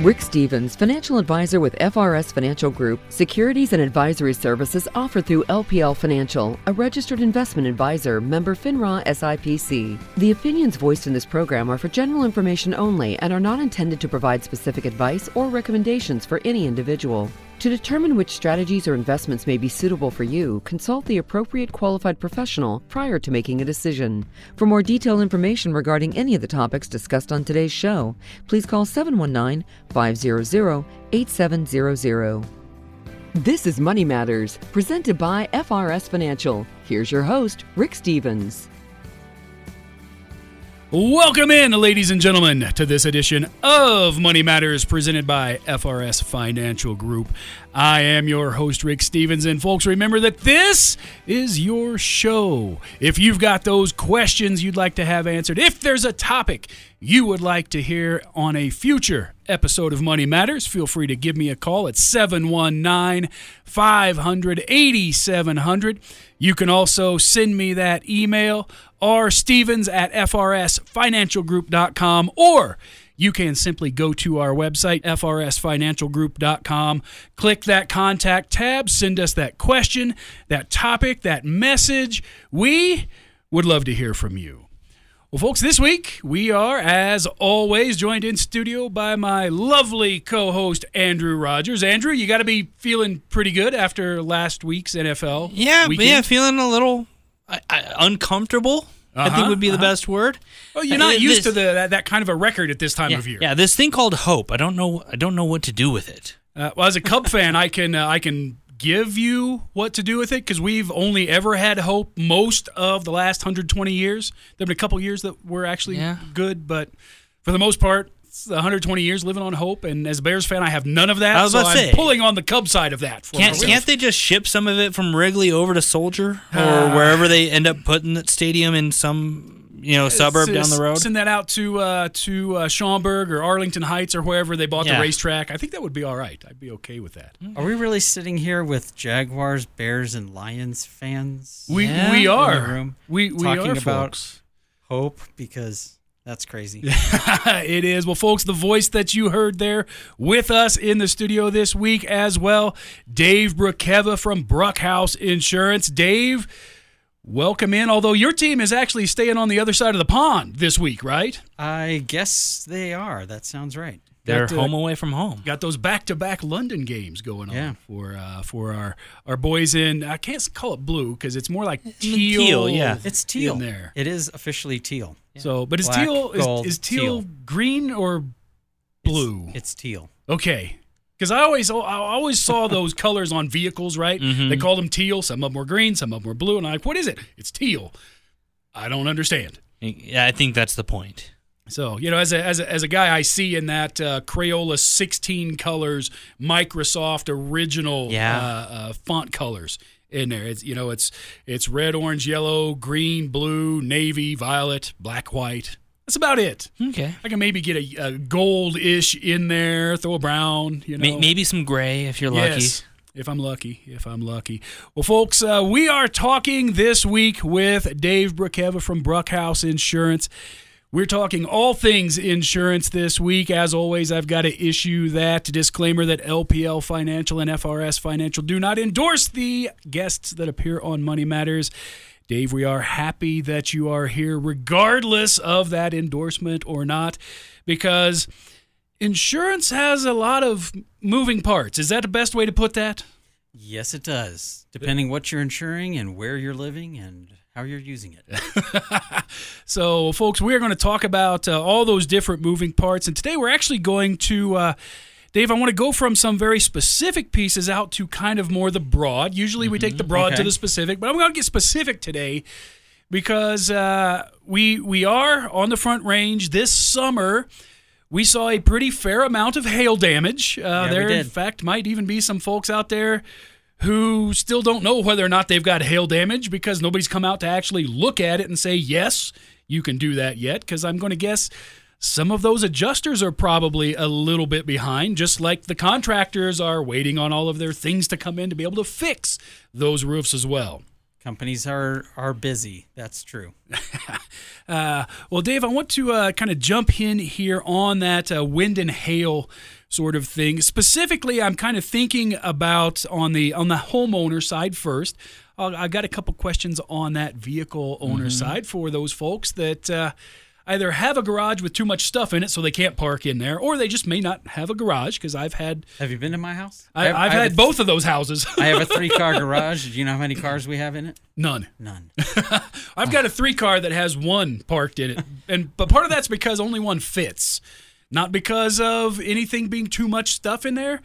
Rick Stevens, financial advisor with FRS Financial Group, securities and advisory services offered through LPL Financial, a registered investment advisor, member FINRA SIPC. The opinions voiced in this program are for general information only and are not intended to provide specific advice or recommendations for any individual. To determine which strategies or investments may be suitable for you, consult the appropriate qualified professional prior to making a decision. For more detailed information regarding any of the topics discussed on today's show, please call 719 500 8700. This is Money Matters, presented by FRS Financial. Here's your host, Rick Stevens. Welcome in, ladies and gentlemen, to this edition of Money Matters presented by FRS Financial Group. I am your host, Rick Stevens, and folks, remember that this is your show. If you've got those questions you'd like to have answered, if there's a topic you would like to hear on a future episode of Money Matters, feel free to give me a call at 719 500 8700. You can also send me that email rstevens at frsfinancialgroup.com or you can simply go to our website, frsfinancialgroup.com, click that contact tab, send us that question, that topic, that message. We would love to hear from you. Well, folks, this week we are, as always, joined in studio by my lovely co host, Andrew Rogers. Andrew, you got to be feeling pretty good after last week's NFL. Yeah, weekend. yeah, feeling a little I, uncomfortable. I think Uh-huh, would be the uh-huh. best word. Well, you're Uh, not used this- to the, that, that kind of a record at this time yeah, of year. yeah, this thing called hope. I don't know. I don't know what to do with it. Uh, well, as a Cub fan, I can uh, I can give you what to do with it because we've only ever had hope most of the last 120 years. There've been a couple years that were actually Yeah. good, but for the most part, it's 120 years living on hope. And as a Bears fan, I have none of that. I was so about to I'm say. pulling on the Cub side of that. For Can't can't they just ship some of it from Wrigley over to Soldier or Ah. wherever they end up putting that stadium in some you know suburb S- down the road? Send that out to uh, to uh, Schaumburg or Arlington Heights or wherever they bought the racetrack. I think that would be all right. I'd be okay with that. Are we really sitting here with Jaguars, Bears, and Lions fans? We Yeah. we in the are room we we talking are about folks. hope because that's crazy. it is. Well, folks, the voice that you heard there with us in the studio this week as well, Dave Brukiewa from Brukhouse Insurance. Dave, welcome in. Although your team is actually staying on the other side of the pond this week, right? I guess they are. That sounds right. They're Got, uh, home away from home. Got those back-to-back London games going on Yeah. for uh, for our our boys in. I can't call it blue because it's more like teal. teal, yeah. It's teal. in there. It is officially teal. So, but is Black, teal is, is teal, teal. green or blue? It's, it's teal. Okay. Because I always, I always saw those colors on vehicles, right? Mhm. They called them teal. Some of them were green. Some of them were blue. And I'm like, what is it? It's teal. I don't understand. Yeah, I think that's the point. So you know, as a as a, as a guy, I see in that uh, Crayola 16 colors, Microsoft original Yeah. uh, uh, font colors in there. It's you know, it's it's red, orange, yellow, green, blue, navy, violet, black, white. That's about it. Okay. I can maybe get a, a gold-ish in there, throw a brown. You know, May- Maybe some gray if you're lucky. Yes, if I'm lucky. If I'm lucky. Well, folks, uh, we are talking this week with Dave Brukiewa from Brukhouse Insurance. We're talking all things insurance this week. As always, I've got to issue that disclaimer that LPL Financial and FRS Financial do not endorse the guests that appear on Money Matters. Dave, we are happy that you are here, regardless of that endorsement or not, because insurance has a lot of moving parts. Is that the best way to put that? Yes, it does. Depending what you're insuring and where you're living and how you're using it. So, folks, we're going to talk about uh, all those different moving parts. And today we're actually going to, uh, Dave, I want to go from some very specific pieces out to kind of more the broad. Usually we take the broad to the specific, but I'm going to get specific today because uh, we we are on the front range this summer. We saw a pretty fair amount of hail damage. Uh, we there, in fact, might even be some folks out there who still don't know whether or not they've got hail damage because nobody's come out to actually look at it and say, yes, you can do that yet. Because I'm going to guess some of those adjusters are probably a little bit behind, just like the contractors are waiting on all of their things to come in to be able to fix those roofs as well. Companies are are busy. That's true. Uh, well, Dave, I want to uh, kind of jump in here on that uh, wind and hail sort of thing. Specifically, I'm kind of thinking about on the on the homeowner side first. Uh, I got a couple questions on that vehicle owner side for those folks that uh, either have a garage with too much stuff in it, so they can't park in there, or they just may not have a garage. Because I've had Have you been to my house? I, have- I've had a- both of those houses. I have a three car garage. Do you know how many cars we have in it? None. None. I've got a three car that has one parked in it, and but part of that's because only one fits, not because of anything being too much stuff in there.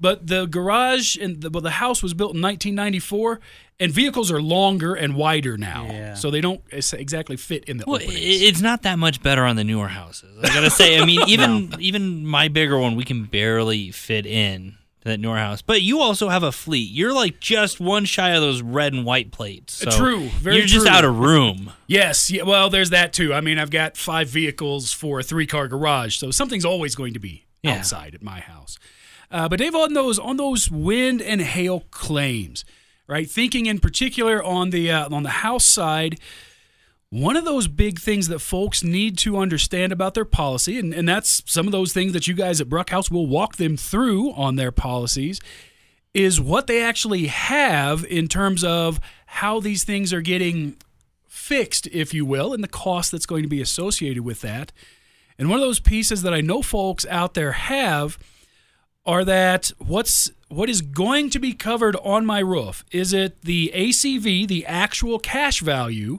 But the garage and the, well, the house was built in 1994, and vehicles are longer and wider now, Yeah. so they don't exactly fit in the Well, openings. it's not that much better on the newer houses. I gotta say. I mean, even even my bigger one, we can barely fit in to that newer house. But you also have a fleet. You're like just one shy of those red and white plates. So True, very You're just true. out of room. Yes, yeah, well, there's that too. I mean, I've got five vehicles for a three-car garage, so something's always going to be Yeah. outside at my house. Uh, but Dave, on those on those wind and hail claims, right? Thinking in particular on the uh, on the house side, one of those big things that folks need to understand about their policy, and, and that's some of those things that you guys at Brukhouse will walk them through on their policies, is what they actually have in terms of how these things are getting fixed, if you will, and the cost that's going to be associated with that. And one of those pieces that I know folks out there have are that what's what is going to be covered on my roof? Is it the ACV, the actual cash value,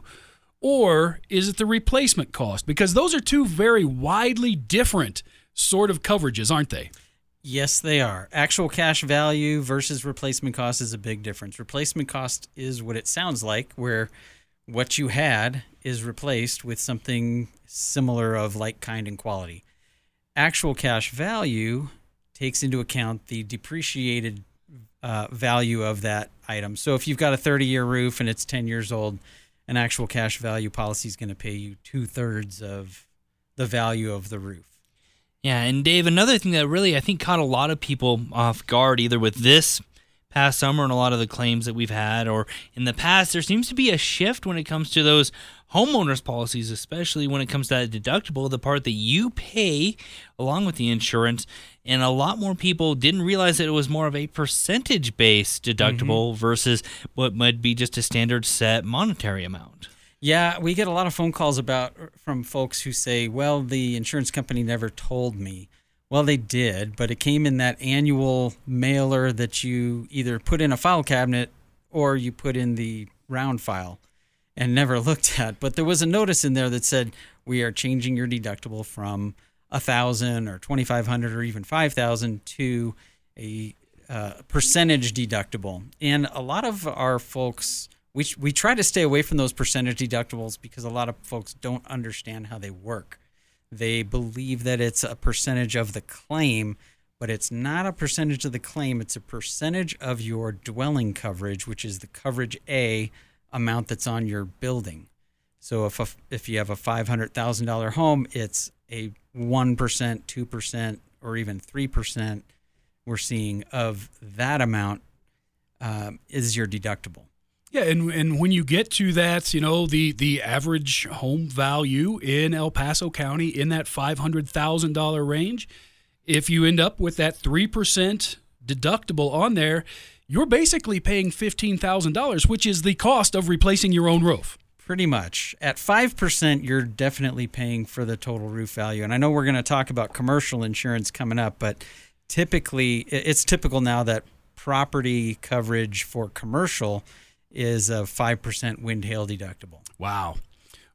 or is it the replacement cost? Because those are two very widely different sort of coverages, aren't they? Yes, they are. Actual cash value versus replacement cost is a big difference. Replacement cost is what it sounds like, where what you had is replaced with something similar of like kind and quality. Actual cash value takes into account the depreciated uh, value of that item. So if you've got a 30 year roof and it's 10 years old, an actual cash value policy is going to pay you two thirds of the value of the roof. Yeah, and Dave, another thing that really I think caught a lot of people off guard, either with this past summer and a lot of the claims that we've had, or in the past, there seems to be a shift when it comes to those homeowners policies, especially when it comes to that deductible, the part that you pay along with the insurance. And a lot more people didn't realize that it was more of a percentage based deductible mm-hmm. versus what might be just a standard set monetary amount. Yeah, we get a lot of phone calls about er, from folks who say, "Well, the insurance company never told me." Well, they did, but it came in that annual mailer that you either put in a file cabinet or you put in the round file and never looked at. But there was a notice in there that said, "We are changing your deductible from a thousand or twenty five hundred or even five thousand to a uh, percentage deductible." And a lot of our folks we, we try to stay away from those percentage deductibles because a lot of folks don't understand how they work. They believe that it's a percentage of the claim, but it's not a percentage of the claim. It's a percentage of your dwelling coverage, which is the coverage A amount that's on your building. So if a, if you have a five hundred thousand dollar home, it's a one percent, two percent, or even three percent. We're seeing of that amount um, is your deductible. Yeah, and and when you get to that, you know, the the average home value in El Paso County in that five hundred thousand dollar range, if you end up with that three percent deductible on there, you're basically paying fifteen thousand dollars, which is the cost of replacing your own roof. Pretty much. At 5%, you're definitely paying for the total roof value. And I know we're going to talk about commercial insurance coming up, but typically, it's typical now that property coverage for commercial is a 5% wind hail deductible. Wow.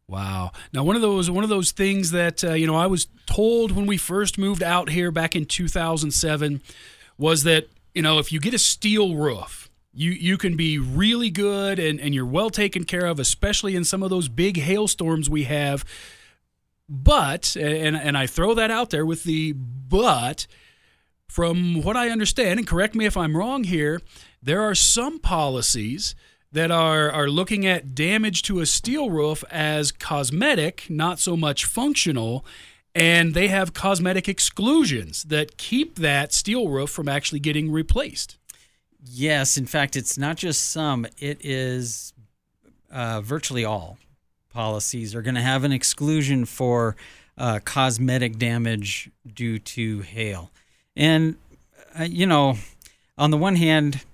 Wow. Now one of those one of those things that uh, you know I was told when we first moved out here back in 2007 was that you know if you get a steel roof you you can be really good and, and you're well taken care of especially in some of those big hailstorms we have but and and I throw that out there with the but from what I understand, and correct me if I'm wrong here, there are some policies that are, are looking at damage to a steel roof as cosmetic, not so much functional, and they have cosmetic exclusions that keep that steel roof from actually getting replaced. Yes, in fact, it's not just some, it is uh, virtually all policies are going to have an exclusion for uh, cosmetic damage due to hail. And, uh, you know, on the one hand,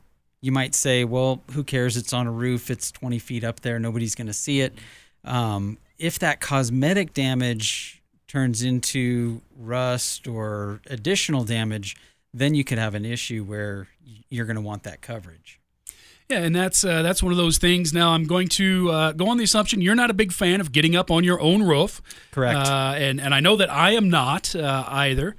you might say, well, who cares? It's on a roof, it's 20 feet up there, nobody's going to see it. Um, if that cosmetic damage turns into rust or additional damage, then you could have an issue where you're going to want that coverage. Yeah, and that's uh, that's one of those things. Now I'm going to uh, go on the assumption you're not a big fan of getting up on your own roof, correct? Uh, and and I know that I am not uh, either.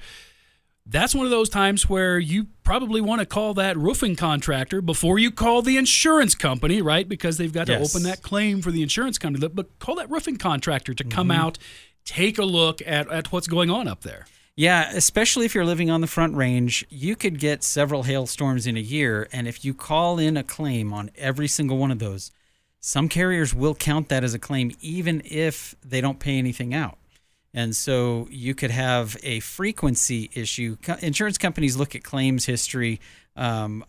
That's one of those times where you probably want to call that roofing contractor before you call the insurance company, right? Because they've got yes. to open that claim for the insurance company. But call that roofing contractor to come mm-hmm. out, take a look at, at what's going on up there. Yeah, especially if you're living on the front range, you could get several hailstorms in a year. And if you call in a claim on every single one of those, some carriers will count that as a claim even if they don't pay anything out. And so you could have a frequency issue. Insurance companies look at claims history um,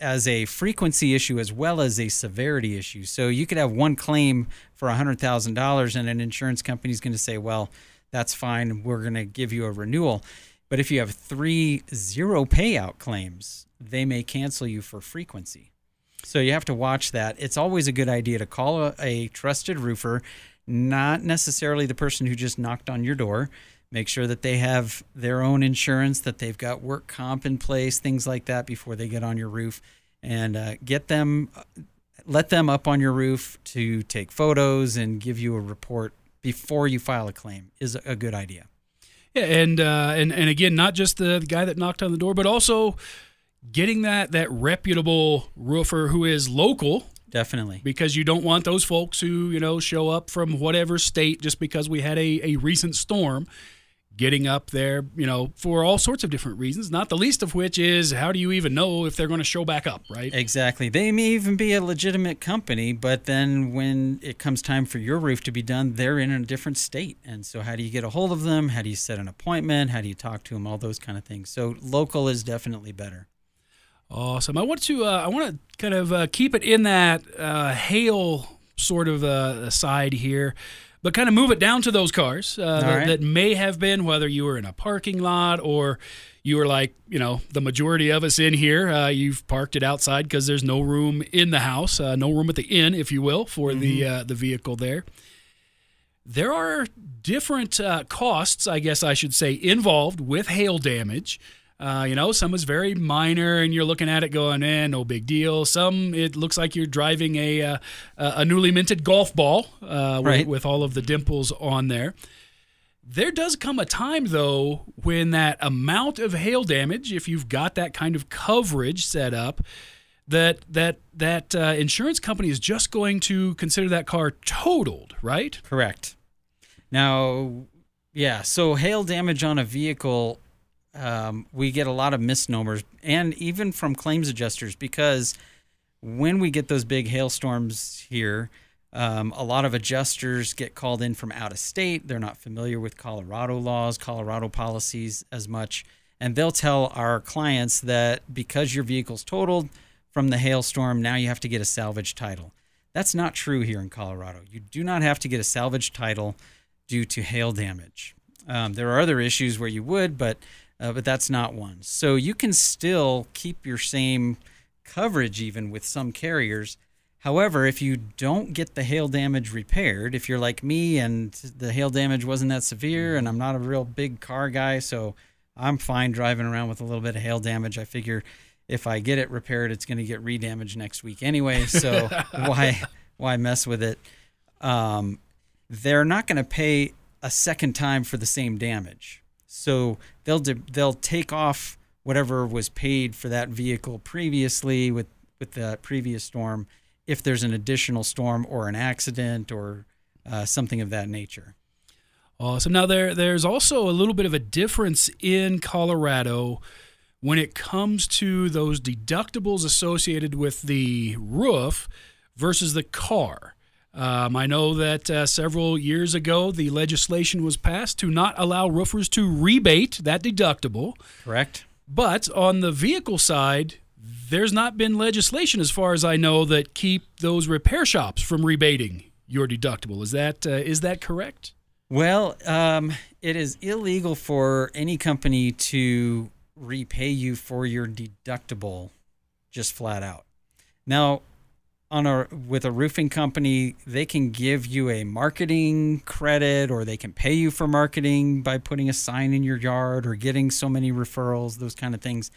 as a frequency issue as well as a severity issue. So you could have one claim for $100,000 and an insurance company is going to say, well, that's fine. We're going to give you a renewal. But if you have three zero payout claims, they may cancel you for frequency. So you have to watch that. It's always a good idea to call a, a trusted roofer, not necessarily the person who just knocked on your door. Make sure that they have their own insurance, that they've got work comp in place, things like that before they get on your roof, and uh, get them, let them up on your roof to take photos and give you a report before you file a claim is a good idea. Yeah, and uh, and and again, not just the, the guy that knocked on the door, but also getting that that reputable roofer who is local Definitely. Because you don't want those folks who, you know, show up from whatever state just because we had a, a recent storm getting up there, you know, for all sorts of different reasons, not the least of which is how do you even know if they're going to show back up, right? Exactly. They may even be a legitimate company, but then when it comes time for your roof to be done, they're in a different state. And so how do you get a hold of them? How do you set an appointment? How do you talk to them? All those kind of things. So local is definitely better. Awesome. I want to uh, I want to kind of uh, keep it in that uh, hail sort of uh, side here but kind of move it down to those cars uh, that, right. that, may have been whether you were in a parking lot or you were like you know the majority of us in here uh, you've parked it outside because there's no room in the house uh, no room at the inn if you will for mm-hmm. the uh, the vehicle there there are different uh, costs i guess i should say involved with hail damage uh, you know, some is very minor, and you're looking at it going, "eh, no big deal." Some it looks like you're driving a uh, a newly minted golf ball uh, right. with, with all of the dimples on there. There does come a time, though, when that amount of hail damage, if you've got that kind of coverage set up, that that that uh, insurance company is just going to consider that car totaled, right? Correct. Now, yeah. So hail damage on a vehicle um, we get a lot of misnomers, and even from claims adjusters, because when we get those big hailstorms here, um, a lot of adjusters get called in from out of state. They're not familiar with Colorado laws, Colorado policies as much. And they'll tell our clients that because your vehicle's totaled from the hailstorm, now you have to get a salvage title. That's not true here in Colorado. You do not have to get a salvage title due to hail damage. Um, there are other issues where you would, but uh, but that's not one. So you can still keep your same coverage even with some carriers. However, if you don't get the hail damage repaired, if you're like me and the hail damage wasn't that severe and I'm not a real big car guy, so I'm fine driving around with a little bit of hail damage. I figure if I get it repaired, it's going to get redamaged next week anyway. So why why mess with it? Um, they're not going to pay a second time for the same damage. So they'll they'll take off whatever was paid for that vehicle previously with with the previous storm if there's an additional storm or an accident or uh, something of that nature. Awesome. Now there there's also a little bit of a difference in Colorado when it comes to those deductibles associated with the roof versus the car. Um, I know that uh, several years ago, the legislation was passed to not allow roofers to rebate that deductible. Correct. But on the vehicle side, there's not been legislation, as far as I know, that keep those repair shops from rebating your deductible. Is that uh, is that correct? Well, um, it is illegal for any company to repay you for your deductible, just flat out. Now, on a with a roofing company, they can give you a marketing credit, or they can pay you for marketing by putting a sign in your yard or getting so many referrals, those kind of things.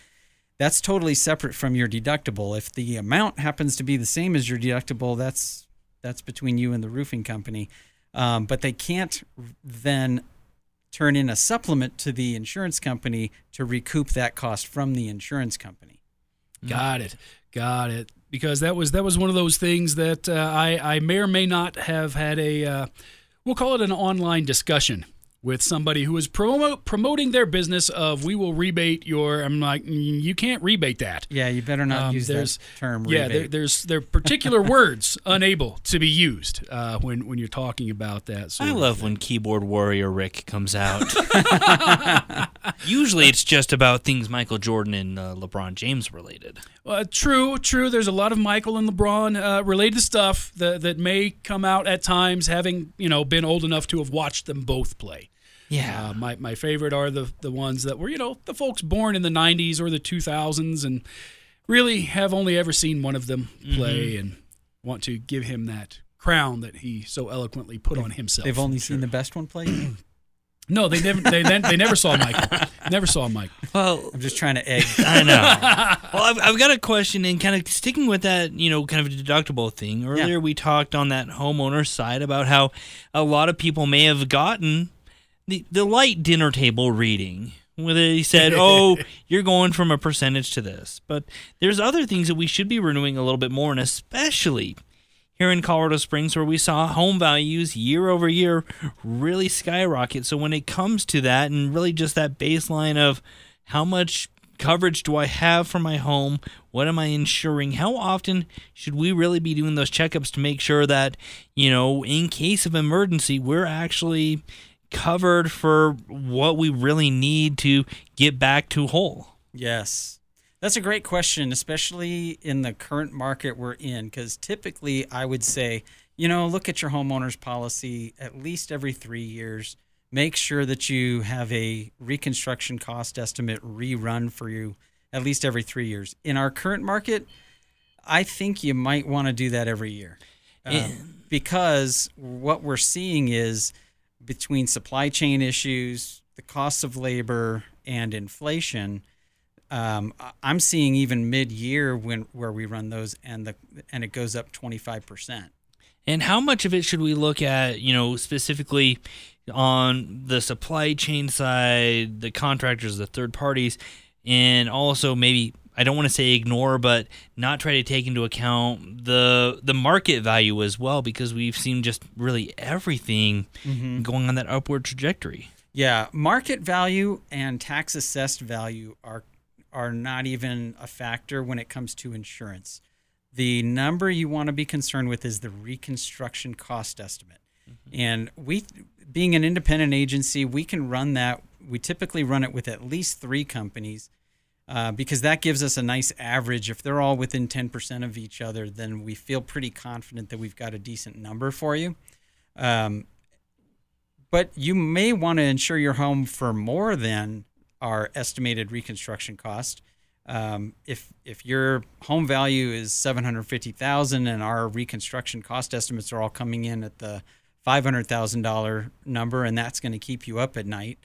That's totally separate from your deductible. If the amount happens to be the same as your deductible, that's that's between you and the roofing company. Um, but they can't then turn in a supplement to the insurance company to recoup that cost from the insurance company. Got it. Got it. Because that was that was one of those things that uh, I I may or may not have had a uh, we'll call it an online discussion with somebody who is promo- promoting their business of we will rebate your I'm like "Mm, you can't rebate that. Yeah, you better not Um, use there's- that term. Rebate yeah, there, there's there are particular words unable to be used uh, when when you're talking about that. Sort I love when keyboard warrior Rick comes out. Usually it's just about things Michael Jordan and uh, LeBron James related. Uh, true, true. There's a lot of Michael and LeBron uh, related stuff that that may come out at times, having you know been old enough to have watched them both play. Yeah. Uh, my my favorite are the the ones that were you know the folks born in the '90s or the 2000s and really have only ever seen one of them play and want to give him that crown that he so eloquently put on himself. They've only seen the best one play. no, they never they they never saw Mike. Never saw Mike. well, I'm just trying to egg. I know. well, I've, I've got a question, and kind of sticking with that, you know, kind of deductible thing. Earlier, we talked on that homeowner side about how a lot of people may have gotten the, the light dinner table reading. Where they said, "Oh, you're going from a percentage to this," but there's other things that we should be renewing a little bit more, and especially here in Colorado Springs, where we saw home values year over year really skyrocket. So when it comes to that, and really just that baseline of how much coverage do I have for my home? What am I insuring? How often should we really be doing those checkups to make sure that, you know, in case of emergency, we're actually covered for what we really need to get back to whole? Yes. That's a great question, especially in the current market we're in, because typically I would say, you know, look at your homeowner's policy at least every three years. Make sure that you have a reconstruction cost estimate rerun for you at least every three years. In our current market, I think you might want to do that every year. Um, Yeah. because what we're seeing is between supply chain issues, the cost of labor, and inflation, um, I'm seeing even mid-year when where we run those, and the and it goes up 25 percent. And how much of it should we look at, you know, specifically on the supply chain side, the contractors, the third parties, and also maybe I don't want to say ignore, but not try to take into account the the market value as well, because we've seen just really everything going on that upward trajectory. Yeah, market value and tax assessed value are are not even a factor when it comes to insurance. The number you want to be concerned with is the reconstruction cost estimate. And we being an independent agency, we can run that. We typically run it with at least 3 companies. Uh, because that gives us a nice average. If they're all within 10% of each other, then we feel pretty confident that we've got a decent number for you. Um, but you may want to insure your home for more than our estimated reconstruction cost. Um, if if your home value is seven hundred fifty thousand and our reconstruction cost estimates are all coming in at the five hundred thousand dollar number, and that's going to keep you up at night,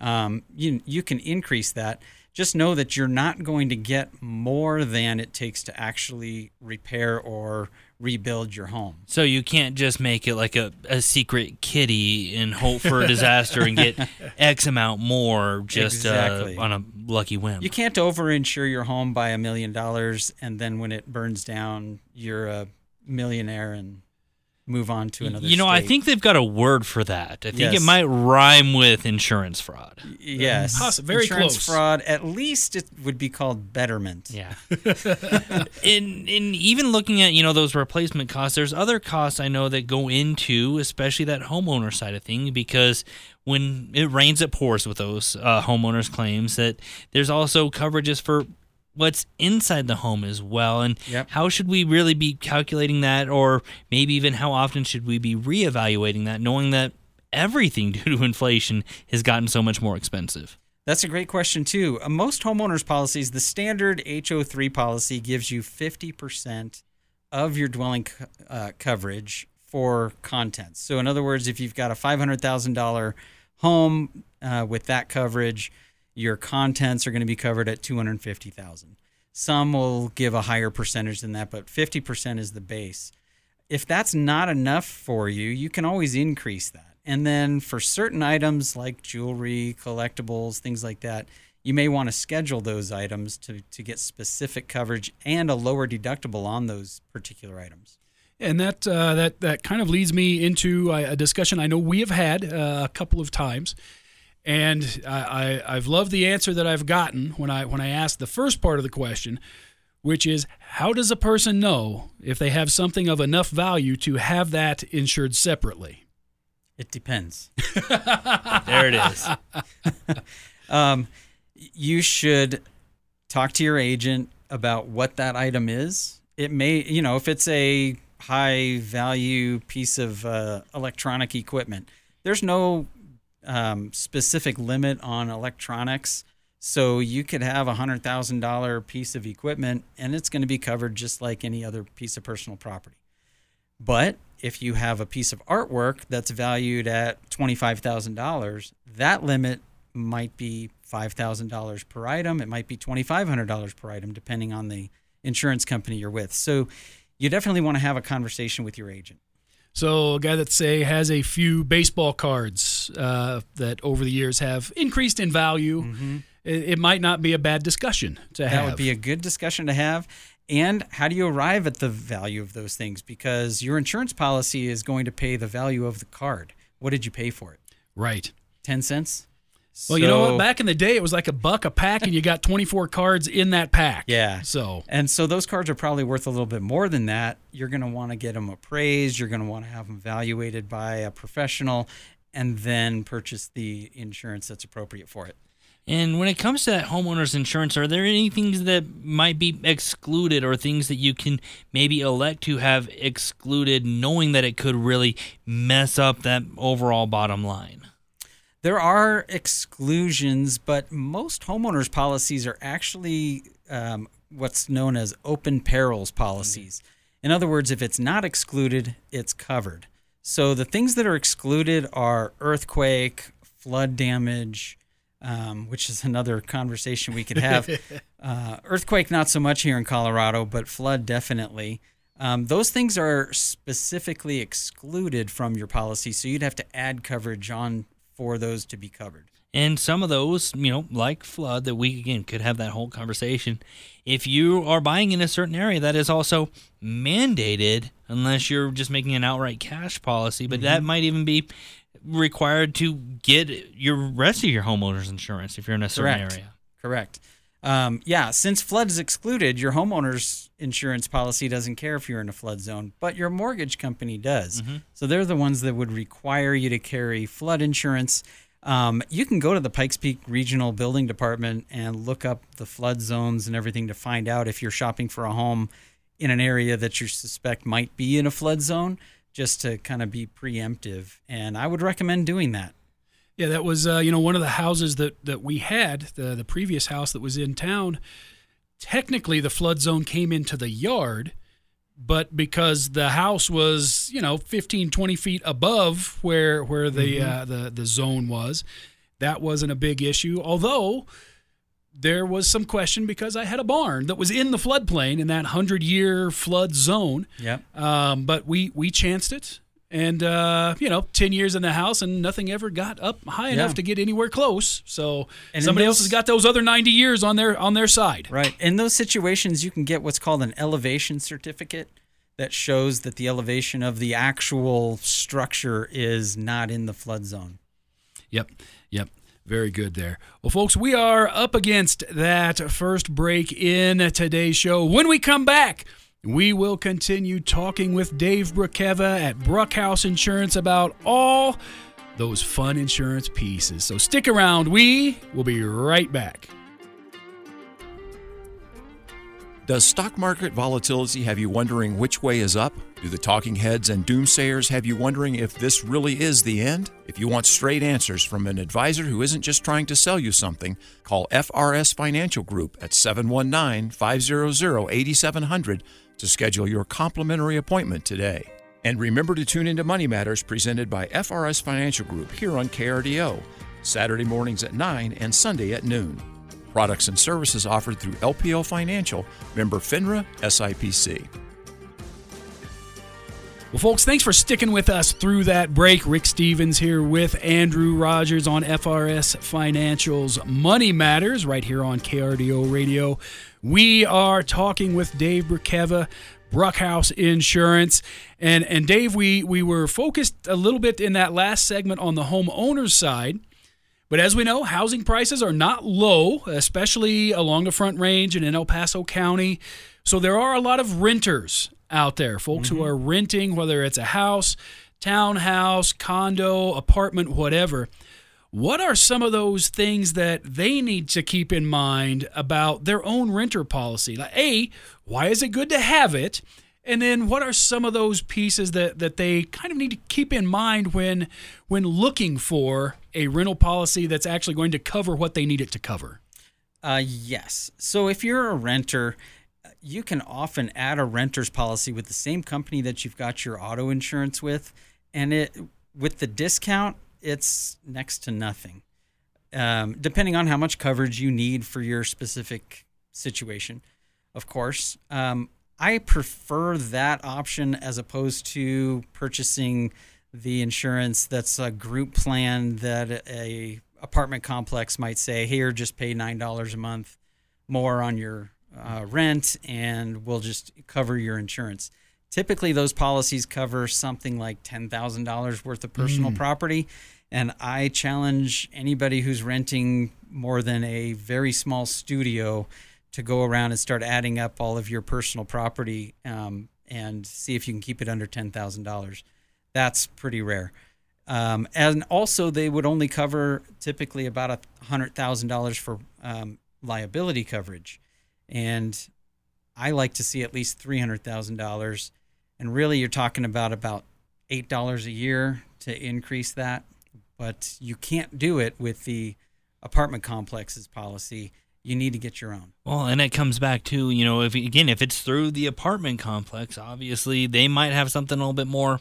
um, you you can increase that. Just know that you're not going to get more than it takes to actually repair or rebuild your home. So you can't just make it like a, a secret kitty and hope for a disaster and get X amount more just Exactly. uh, on a lucky whim. You can't overinsure your home by a million dollars and then when it burns down, you're a millionaire and move on to another. You know, I think they've got a word for that. I think Yes. it might rhyme with insurance fraud. yes, Possi- very insurance close. fraud. At least it would be called betterment. Yeah. in in even looking at, you know, those replacement costs, there's other costs I know that go into, especially that homeowner side of thing, because when it rains it pours with those uh, homeowners claims that there's also coverages for what's inside the home as well and Yep. how should we really be calculating that or maybe even how often should we be reevaluating that knowing that everything due to inflation has gotten so much more expensive That's a great question too. Uh, most homeowners policies, the standard HO3 policy gives you 50% of your dwelling uh, coverage for contents. So in other words, if you've got a $500,000 home uh, with that coverage, your contents are going to be covered at 250,000. Some will give a higher percentage than that, but 50% is the base. If that's not enough for you, you can always increase that. And then for certain items like jewelry, collectibles, things like that, you may want to schedule those items to, to get specific coverage and a lower deductible on those particular items. And that uh, that that kind of leads me into a, a discussion I know we have had uh, a couple of times, and I, I I've loved the answer that I've gotten when I when I asked the first part of the question, which is how does a person know if they have something of enough value to have that insured separately? It depends. there it is Um, you should talk to your agent about what that item is. It may, you know, if it's a high value piece of uh, electronic equipment, there's no um, specific limit on electronics. So you could have a hundred thousand dollar piece of equipment, and it's going to be covered just like any other piece of personal property. But if you have a piece of artwork that's valued at $25,000, that limit might be $5,000 per item. It might be $2,500 per item, depending on the insurance company you're with. So you definitely want to have a conversation with your agent. So a guy that say has a few baseball cards uh, that over the years have increased in value, it, it might not be a bad discussion to That have. would be a good discussion to have. And how do you arrive at the value of those things? Because your insurance policy is going to pay the value of the card. What did you pay for it? right. 10 cents? Well, you know what? Back in the day, it was like a buck a pack, and you got 24 cards in that pack. Yeah. So And so those cards are probably worth a little bit more than that. You're going to want to get them appraised. You're going to want to have them evaluated by a professional and then purchase the insurance that's appropriate for it. And when it comes to that homeowner's insurance, are there any things that might be excluded or things that you can maybe elect to have excluded knowing that it could really mess up that overall bottom line? There are exclusions, but most homeowners policies are actually um, what's known as open perils policies. In other words, if it's not excluded, it's covered. So the things that are excluded are earthquake, flood damage, um, which is another conversation we could have. uh, earthquake, not so much here in Colorado, but flood definitely. Um, those things are specifically excluded from your policy, so you'd have to add coverage on for those to be covered. And some of those, you know, like flood, that we again could have that whole conversation. If you are buying in a certain area, that is also mandated, unless you're just making an outright cash policy. But that mm-hmm. might even be required to get your rest of your homeowner's insurance if you're in a certain Correct. area. Correct. Um, yeah, since flood is excluded, your homeowner's insurance policy doesn't care if you're in a flood zone, but your mortgage company does. So they're the ones that would require you to carry flood insurance. Um, you can go to the Pikes Peak Regional Building Department and look up the flood zones and everything to find out if you're shopping for a home in an area that you suspect might be in a flood zone, just to kind of be preemptive. And I would recommend doing that. Yeah, that was uh, you know one of the houses that that we had the the previous house that was in town. Technically, the flood zone came into the yard, but because the house was you know 15, 20 feet above where where the uh, the the zone was, that wasn't a big issue. Although there was some question because I had a barn that was in the floodplain in that hundred year flood zone. Yep. Um, but we we chanced it, and uh, you know, ten years in the house, and nothing ever got up high Yeah. enough to get anywhere close. So And somebody else has got those other ninety years on their on their side. Right. In those situations, you can get what's called an elevation certificate that shows that the elevation of the actual structure is not in the flood zone. Yep, yep. Very good there. Well, folks, we are up against that first break in today's show. When we come back, we will continue talking with Dave Brukiewa at Brukhouse Insurance about all those fun insurance pieces. So stick around. We will be right back. Does stock market volatility have you wondering which way is up? Do the talking heads and doomsayers have you wondering if this really is the end? If you want straight answers from an advisor who isn't just trying to sell you something, call FRS Financial Group at 719 500 8700 to schedule your complimentary appointment today. And remember to tune into Money Matters presented by FRS Financial Group here on KRDO, Saturday mornings at 9 and Sunday at noon. Products and services offered through LPL Financial, member FINRA SIPC. Well, folks, thanks for sticking with us through that break. Rick Stevens here with Andrew Rogers on FRS Financial's Money Matters right here on KRDO Radio. We are talking with Dave Brukiewa, Brukhouse Insurance. And and Dave, we we were focused a little bit in that last segment on the homeowner's side. But as we know, housing prices are not low, especially along the Front Range and in El Paso County. So there are a lot of renters out there, folks mm-hmm. who are renting, whether it's a house, townhouse, condo, apartment, whatever. What are some of those things that they need to keep in mind about their own renter policy? Like, A, why is it good to have it? And then what are some of those pieces that, that they kind of need to keep in mind when when looking for a rental policy that's actually going to cover what they need it to cover? Uh, yes. So if you're a renter, you can often add a renter's policy with the same company that you've got your auto insurance with, and it with the discount, it's next to nothing, um, depending on how much coverage you need for your specific situation. Of course, um, I prefer that option as opposed to purchasing the insurance that's a group plan that a apartment complex might say, here, just pay nine dollars a month more on your uh, rent, and we'll just cover your insurance. Typically, those policies cover something like ten thousand dollars worth of personal mm. property, and I challenge anybody who's renting more than a very small studio to go around and start adding up all of your personal property um, and see if you can keep it under ten thousand dollars. That's pretty rare. Um, and also, they would only cover typically about a hundred thousand dollars for um, liability coverage, and I like to see at least three hundred thousand dollars. And really, you're talking about about eight dollars a year to increase that, but you can't do it with the apartment complexes policy you need to get your own. Well, and it comes back to, you know, if again, if it's through the apartment complex, obviously they might have something a little bit more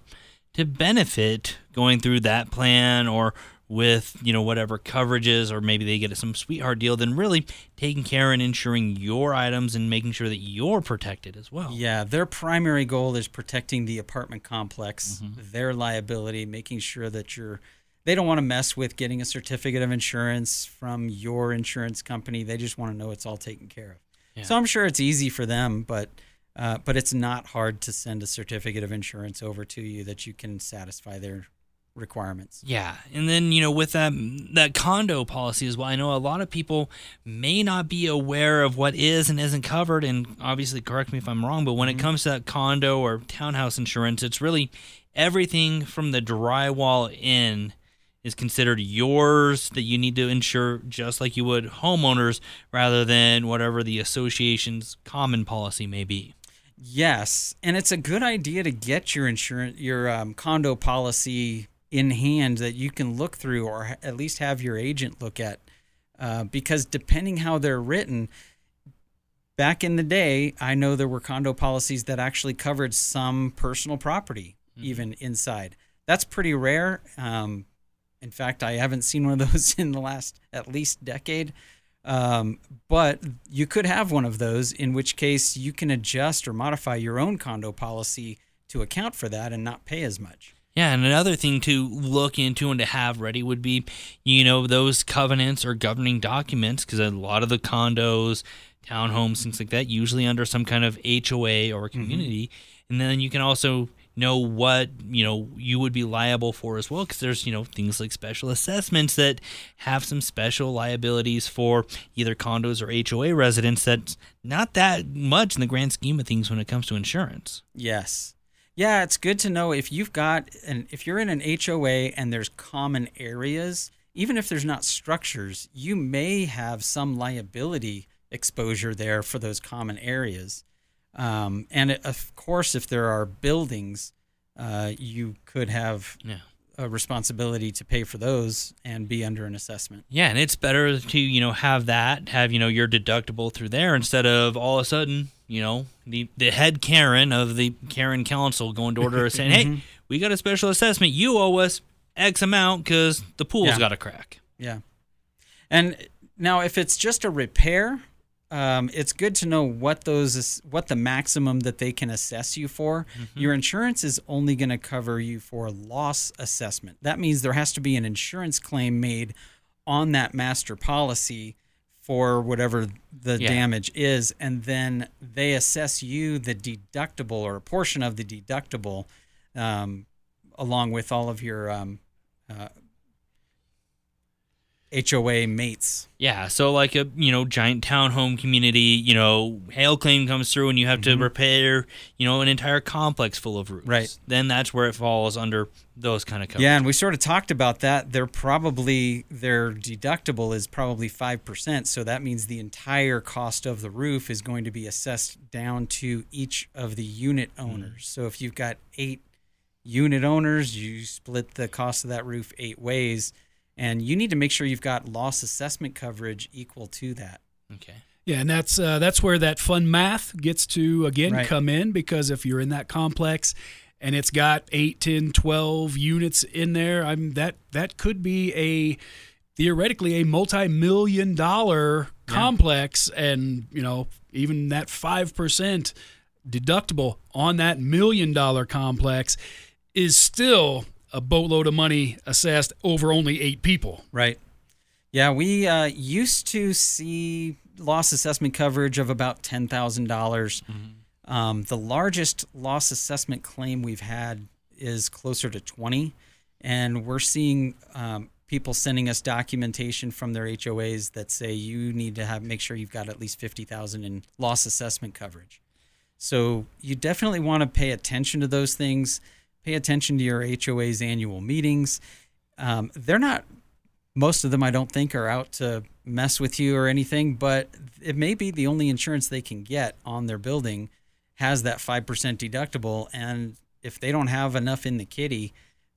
to benefit going through that plan or with, you know, whatever coverages or maybe they get some sweetheart deal than really taking care and ensuring your items and making sure that you're protected as well. Yeah, their primary goal is protecting the apartment complex, mm-hmm. their liability, making sure that you're they don't want to mess with getting a certificate of insurance from your insurance company. They just want to know it's all taken care of. Yeah. So I'm sure it's easy for them, but uh, but it's not hard to send a certificate of insurance over to you that you can satisfy their requirements. Yeah, and then you know with that that condo policy as well. I know a lot of people may not be aware of what is and isn't covered, and obviously correct me if I'm wrong, but when mm-hmm. it comes to that condo or townhouse insurance, it's really everything from the drywall in is considered yours that you need to insure just like you would homeowners rather than whatever the association's common policy may be. Yes, and it's a good idea to get your insurance your um, condo policy in hand that you can look through or at least have your agent look at uh, because depending how they're written back in the day i know there were condo policies that actually covered some personal property mm-hmm. even inside that's pretty rare um, in fact, I haven't seen one of those in the last at least decade. Um, but you could have one of those, in which case you can adjust or modify your own condo policy to account for that and not pay as much. Yeah, and another thing to look into and to have ready would be, you know, those covenants or governing documents, because a lot of the condos, townhomes, things like that, usually under some kind of HOA or mm-hmm. community. Mm-hmm. And then you can also know what you know you would be liable for as well because there's you know things like special assessments that have some special liabilities for either condos or HOA residents that's not that much in the grand scheme of things when it comes to insurance. Yes. Yeah, it's good to know if you've got and if you're in an HOA and there's common areas, even if there's not structures, you may have some liability exposure there for those common areas. Um, and it, of course, if there are buildings, uh, you could have Yeah. a responsibility to pay for those and be under an assessment. Yeah, and it's better to you know have that have you know your deductible through there instead of all of a sudden you know the the head Karen of the Karen Council going to order us saying, hey, we got a special assessment, you owe us X amount because the pool's Yeah. got a crack. Yeah. And now, if it's just a repair, um, it's good to know what those what the maximum that they can assess you for. Your insurance is only going to cover you for loss assessment. That means there has to be an insurance claim made on that master policy for whatever the Yeah. damage is, and then they assess you the deductible or a portion of the deductible, um, along with all of your um, uh, HOA mates. Yeah, so like a you know giant townhome community, you know, hail claim comes through and you have to mm-hmm. repair, you know, an entire complex full of roofs. Right. Then that's where it falls under those kind of coverages. Yeah, and we sort of talked about that. They're probably their deductible is probably five percent, so that means the entire cost of the roof is going to be assessed down to each of the unit mm. owners. So if you've got eight unit owners, you split the cost of that roof eight ways, and you need to make sure you've got loss assessment coverage equal to that. Okay. Yeah, and that's uh, that's where that fun math gets to again Right. come in because if you're in that complex and it's got 8, 10, 12 units in there, I'm that that could be a theoretically a multi-million dollar complex and, you know, even that 5% deductible on that million dollar complex is still a boatload of money assessed over only 8 people. Right. Yeah, we uh, used to see loss assessment coverage of about ten dollars. Um, the largest loss assessment claim we've had is closer to twenty, and we're seeing um, people sending us documentation from their HOAs that say you need to have make sure you've got at least fifty thousand in loss assessment coverage. So you definitely want to pay attention to those things. Pay attention to your HOA's annual meetings. Um, they're not most of them I don't think are out to mess with you or anything, but it may be the only insurance they can get on their building has that 5% deductible. And if they don't have enough in the kitty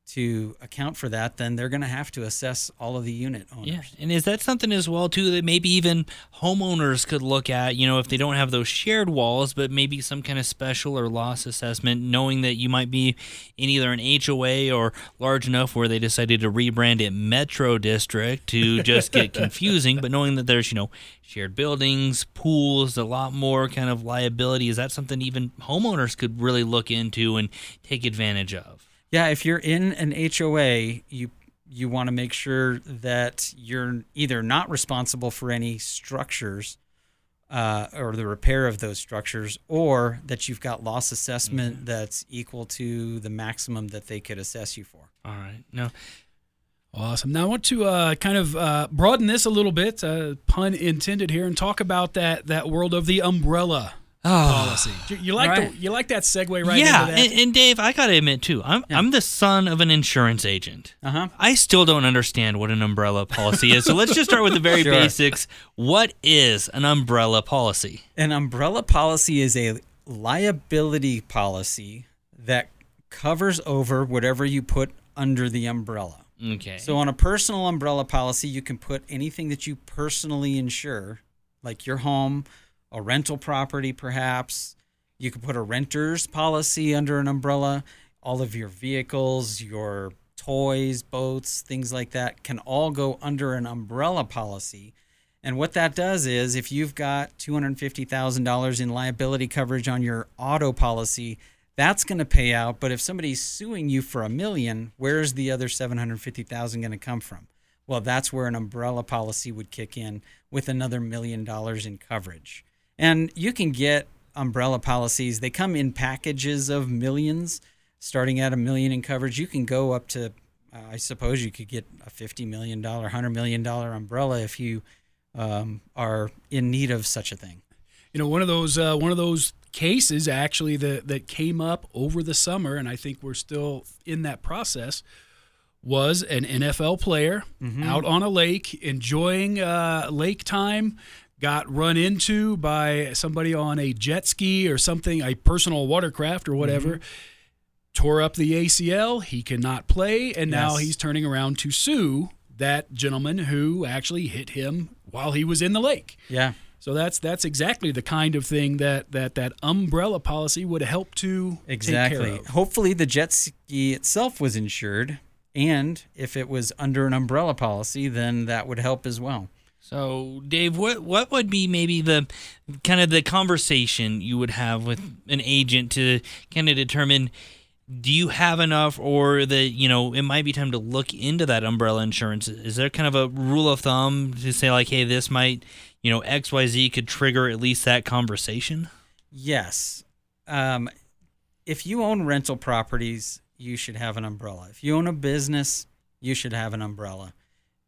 to account for that, then they're going to have to assess all of the unit owners. Yeah, and is that something as well too that maybe even homeowners could look at? You know, if they don't have those shared walls, but maybe some kind of special or loss assessment, knowing that you might be in either an HOA or large enough where they decided to rebrand it Metro District to just get confusing, but knowing that there's you know shared buildings, pools, a lot more kind of liability. Is that something even homeowners could really look into and take advantage of? Yeah, if you're in an HOA, you you want to make sure that you're either not responsible for any structures uh, or the repair of those structures, or that you've got loss assessment that's equal to the maximum that they could assess you for. All right, no. Awesome. Now I want to uh, kind of uh, broaden this a little bit, uh, pun intended here, and talk about that that world of the umbrella policy. You, you like Right. the, you like that segue right yeah, into that? and, and Dave, I gotta admit too, I'm I'm the son of an insurance agent. Uh huh. I still don't understand what an umbrella policy is. So let's just start with the very Sure. basics. What is an umbrella policy? An umbrella policy is a liability policy that covers over whatever you put under the umbrella. Okay. So on a personal umbrella policy, you can put anything that you personally insure, like your home, a rental property perhaps. You could put a renter's policy under an umbrella. All of your vehicles, your toys, boats, things like that can all go under an umbrella policy. And what that does is if you've got $250,000 in liability coverage on your auto policy, that's going to pay out. But if somebody's suing you for a million, where's the other 750,000 going to come from? Well, that's where an umbrella policy would kick in with another million dollars in coverage. And you can get umbrella policies. They come in packages of millions, starting at a million in coverage. You can go up to, uh, I suppose, you could get a fifty million dollar, hundred million dollar umbrella if you um, are in need of such a thing. you know one of those uh, one of those cases actually that that came up over the summer, and I think we're still in that process. Was an NFL player out on a lake enjoying uh, lake time, got run into by somebody on a jet ski or something, a personal watercraft or whatever, mm-hmm. tore up the ACL. He cannot play, and now he's turning around to sue that gentleman who actually hit him while he was in the lake. Yeah. So that's that's exactly the kind of thing that that that umbrella policy would help to Exactly. Take care of. Hopefully, the jet ski itself was insured, and if it was under an umbrella policy, then that would help as well. So, Dave, what what would be maybe the kind of the conversation you would have with an agent to kind of determine do you have enough or that you know it might be time to look into that umbrella insurance is there kind of a rule of thumb to say like hey this might you know xyz could trigger at least that conversation Yes. Um, if you own rental properties, you should have an umbrella. If you own a business, you should have an umbrella.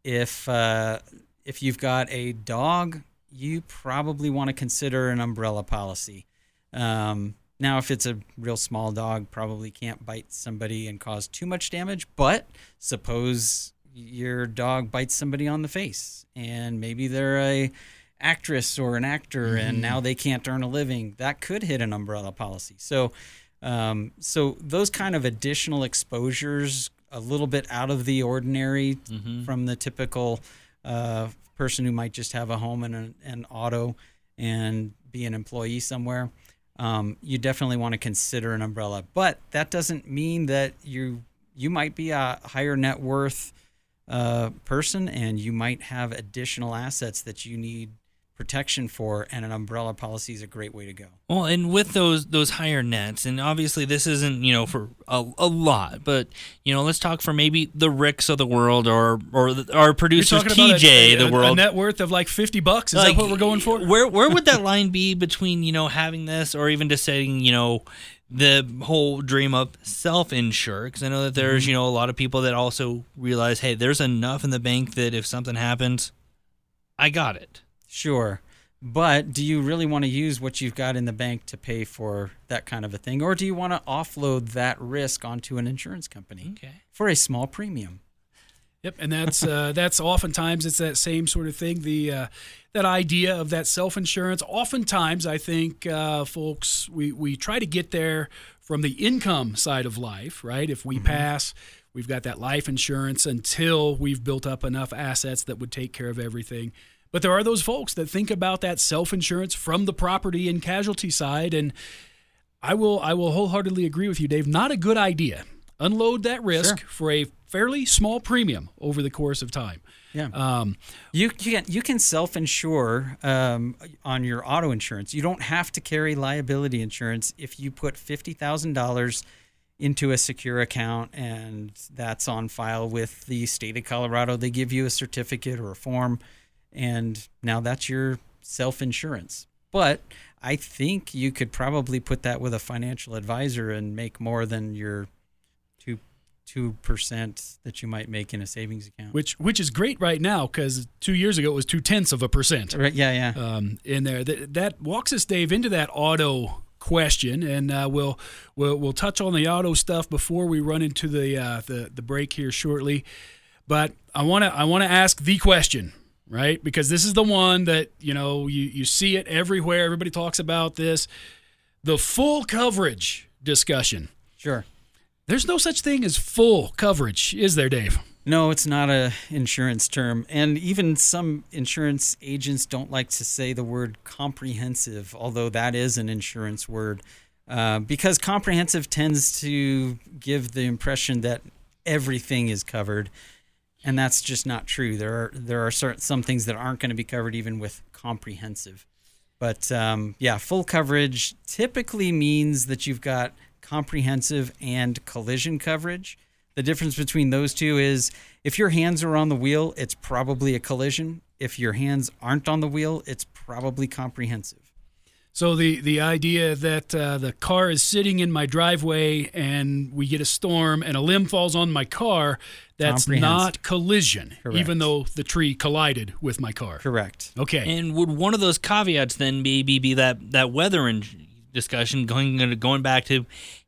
If uh, if you've got a dog, you probably want to consider an umbrella policy. Um, now, if it's a real small dog, probably can't bite somebody and cause too much damage. But suppose your dog bites somebody on the face, and maybe they're a actress or an actor, and now they can't earn a living. That could hit an umbrella policy. So, um, so those kind of additional exposures, a little bit out of the ordinary from the typical uh, person who might just have a home and an, an auto and be an employee somewhere. Um, you definitely want to consider an umbrella, but that doesn't mean that you you might be a higher net worth uh, person and you might have additional assets that you need protection for, and an umbrella policy is a great way to go. Well, and with those those higher nets, and obviously this isn't you know for a, a lot, but you know let's talk for maybe the Ricks of the world or or the, our You're producers talking about TJ a, the world. a net worth of like fifty bucks. Is Like, that what we're going for? Where where would that line be between you know having this or even just saying you know the whole dream of self insure? Because I know that there's Mm-hmm. you know a lot of people that also realize hey there's enough in the bank that if something happens, I got it. Sure. But do you really want to use what you've got in the bank to pay for that kind of a thing? Or do you want to offload that risk onto an insurance company Okay. for a small premium? Yep, and that's uh, that's oftentimes it's that same sort of thing. The uh, that idea of that self insurance. Oftentimes, I think uh, folks we we try to get there from the income side of life, right? If we pass, we've got that life insurance until we've built up enough assets that would take care of everything. But there are those folks that think about that self insurance from the property and casualty side, and I will I will wholeheartedly agree with you, Dave. Not a good idea. Unload that risk for a fairly small premium over the course of time. Yeah. Um, You can you can self insure um, on your auto insurance. You don't have to carry liability insurance if you put fifty thousand dollars into a secure account and that's on file with the state of Colorado. They give you a certificate or a form, and now that's your self insurance. But I think you could probably put that with a financial advisor and make more than your two two percent that you might make in a savings account. which which is great right now because two years ago it was two tenths of a percent. Right, yeah, yeah. um, in there. That, that walks us, Dave, into that auto question, and uh, we'll, we'll we'll touch on the auto stuff before we run into the uh, the the break here shortly. But I want to I want to ask the question, right? Because this is the one that you know you you see it everywhere. Everybody talks about this. The full coverage discussion. Sure. There's no such thing as full coverage, is there, Dave? No, it's not a insurance term, and even some insurance agents don't like to say the word comprehensive, although that is an insurance word, uh, because comprehensive tends to give the impression that everything is covered, and that's just not true. There are there are certain some things that aren't going to be covered even with comprehensive. But um, yeah, full coverage typically means that you've got comprehensive and collision coverage. The difference between those two is if your hands are on the wheel, it's probably a collision. If your hands aren't on the wheel, it's probably comprehensive. So the the idea that uh, the car is sitting in my driveway and we get a storm and a limb falls on my car, that's not collision, Correct. even though the tree collided with my car. Correct. Okay. And would one of those caveats then maybe be that that weather and discussion going going back to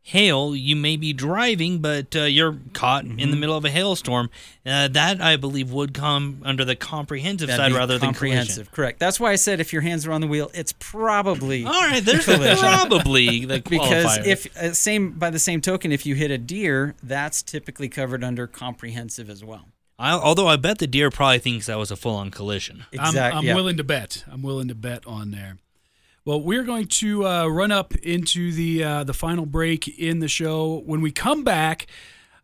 hail. You may be driving, but uh, you're caught in the Mm-hmm. middle of a hailstorm. Uh, that I believe would come under the comprehensive That'd side be rather than collision. comprehensive. Correct. That's why I said if your hands are on the wheel, it's probably All right, there's Collision. probably the because if uh, same by the same token, if you hit a deer, that's typically covered under comprehensive as well. I, although I bet the deer probably thinks that was a full on collision. I'm, I'm yeah. willing to bet. I'm willing to bet on there. Well, we're going to uh, run up into the uh, the final break in the show. When we come back,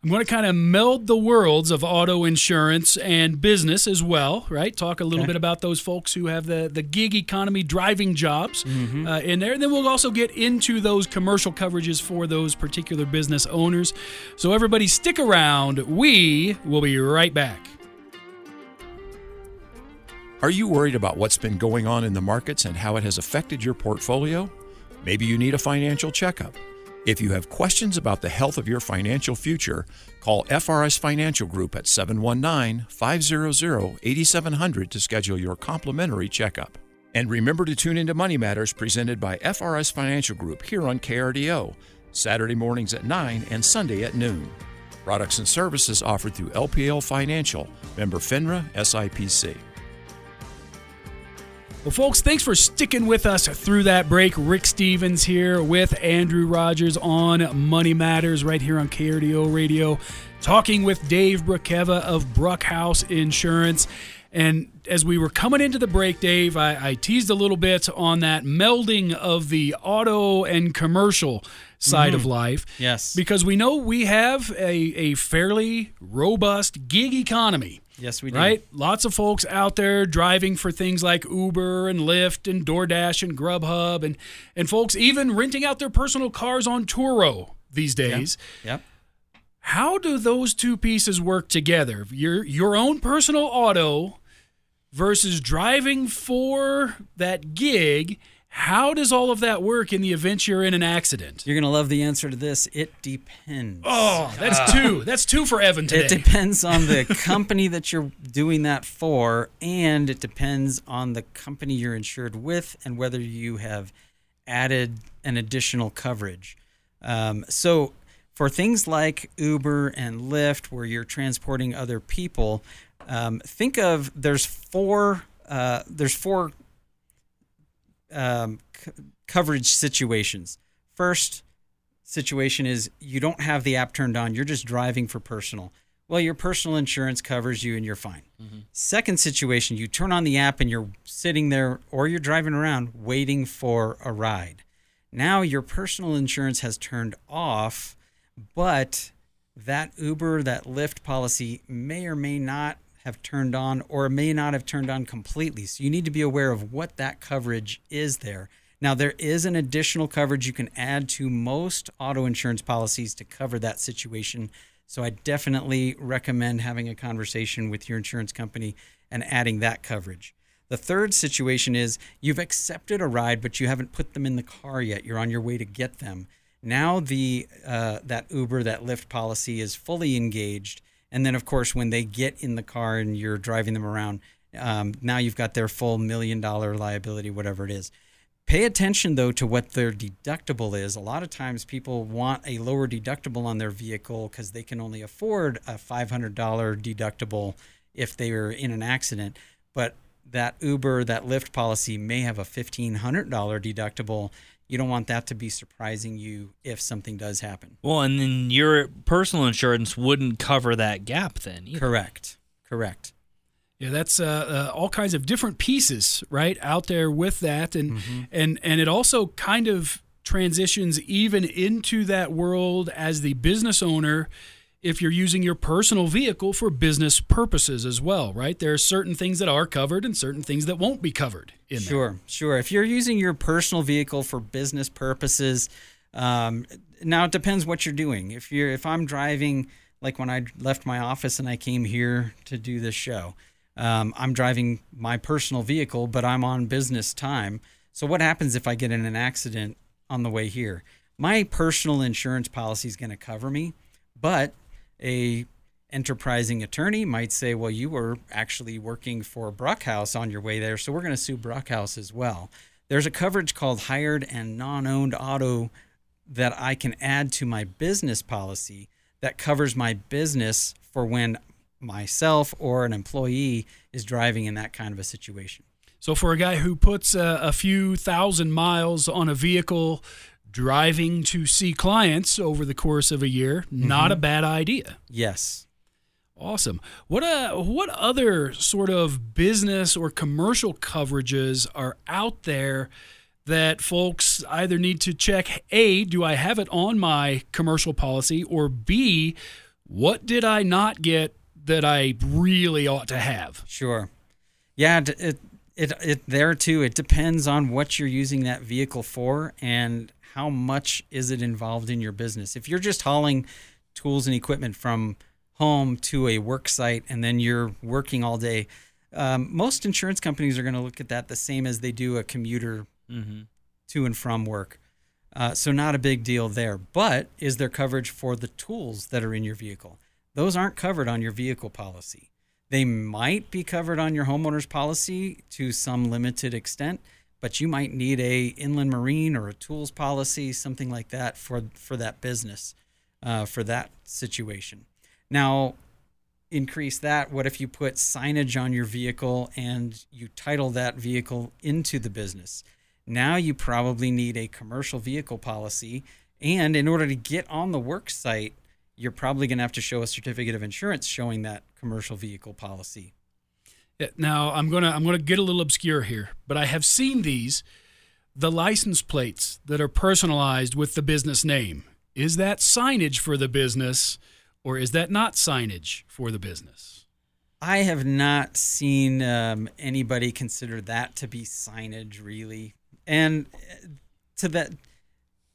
I'm going to kind of meld the worlds of auto insurance and business as well, right? Talk a little bit about those folks who have the, the gig economy driving jobs Mm-hmm. uh, in there. And then we'll also get into those commercial coverages for those particular business owners. So, everybody, stick around. We will be right back. Are you worried about what's been going on in the markets and how it has affected your portfolio? Maybe you need a financial checkup. If you have questions about the health of your financial future, call FRS Financial Group at 719 500 8700 to schedule your complimentary checkup. And remember to tune into Money Matters presented by FRS Financial Group here on KRDO, Saturday mornings at 9 and Sunday at noon. Products and services offered through LPL Financial, member FINRA SIPC. Well, folks, thanks for sticking with us through that break. Rick Stevens here with Andrew Rogers on Money Matters right here on KRDO Radio, talking with Dave Brukiewa of Brukhouse Insurance. And as we were coming into the break, Dave, I, I teased a little bit on that melding of the auto and commercial side of mm-hmm. life. Yes. Because we know we have a, a fairly robust gig economy Yes, we do. right? Lots of folks out there driving for things like Uber and Lyft and DoorDash and Grubhub and and folks even renting out their personal cars on Turo these days. Yep. How do those two pieces work together? Your your own personal auto versus driving for that gig. How does all of that work in the event you're in an accident? You're gonna love the answer to this. It depends. Oh, that's two. That's two for Evan today. It depends on the company that you're doing that for, and it depends on the company you're insured with and whether you have added an additional coverage. Um, so, for things like Uber and Lyft, where you're transporting other people, um, think of there's four uh, there's four um, c- coverage situations. First, situation is you don't have the app turned on, you're just driving for personal. Well, your personal insurance covers you and you're fine. Second situation, you turn on the app and you're sitting there or you're driving around waiting for a ride. Now your personal insurance has turned off, but that Uber, that Lyft policy may or may not have turned on or may not have turned on completely. So you need to be aware of what that coverage is there. Now, there is an additional coverage you can add to most auto insurance policies to cover that situation. So I definitely recommend having a conversation with your insurance company and adding that coverage. The third situation is you've accepted a ride, but you haven't put them in the car yet. You're on your way to get them. Now the uh, that Uber, that Lyft policy is fully engaged, and then of course when they get in the car and you're driving them around, um, now you've got their full million dollar liability, whatever it is. Pay attention though to what their deductible is. A lot of times people want a lower deductible on their vehicle because they can only afford a $500 deductible if they are in an accident. But that Uber, that Lyft policy may have a $1,500 deductible. You don't want that to be surprising you if something does happen. Well, and then your personal insurance wouldn't cover that gap then. either. Correct. Correct. Yeah, that's uh, uh, all kinds of different pieces, right, out there with that, and and and it also kind of transitions even into that world as the business owner. If you're using your personal vehicle for business purposes as well, right? There are certain things that are covered and certain things that won't be covered in there. Sure, sure. If you're using your personal vehicle for business purposes, um, now it depends what you're doing. If you're, if I'm driving, like when I left my office and I came here to do this show, um, I'm driving my personal vehicle, but I'm on business time. So what happens if I get in an accident on the way here? My personal insurance policy is going to cover me, but a enterprising attorney might say, well, you were actually working for Brukhouse on your way there, so we're going to sue Brukhouse as well. There's a coverage called hired and non owned auto that I can add to my business policy that covers my business for when myself or an employee is driving in that kind of a situation. So for a guy who puts a, a few thousand miles on a vehicle driving to see clients over the course of a year, not a bad idea. Yes. Awesome. What uh what other sort of business or commercial coverages are out there that folks either need to check A, do I have it on my commercial policy or B, what did I not get that I really ought to have? Sure. Yeah, it, it it there too. It depends on what you're using that vehicle for and how much is it involved in your business. If you're just hauling tools and equipment from home to a work site and then you're working all day, um, most insurance companies are going to look at that the same as they do a commuter to and from work. Uh, so not a big deal there. But is there coverage for the tools that are in your vehicle? Those aren't covered on your vehicle policy. They might be covered on your homeowner's policy to some limited extent, but you might need a inland marine or a tools policy, something like that for for that business, uh, for that situation. Now, increase that. What if you put signage on your vehicle and you title that vehicle into the business? Now you probably need a commercial vehicle policy. And in order to get on the work site, you're probably going to have to show a certificate of insurance showing that commercial vehicle policy. Now I'm gonna I'm gonna get a little obscure here, but I have seen these, the license plates that are personalized with the business name. Is that signage for the business, or is that not signage for the business? I have not seen um, anybody consider that to be signage, really. And uh, to that,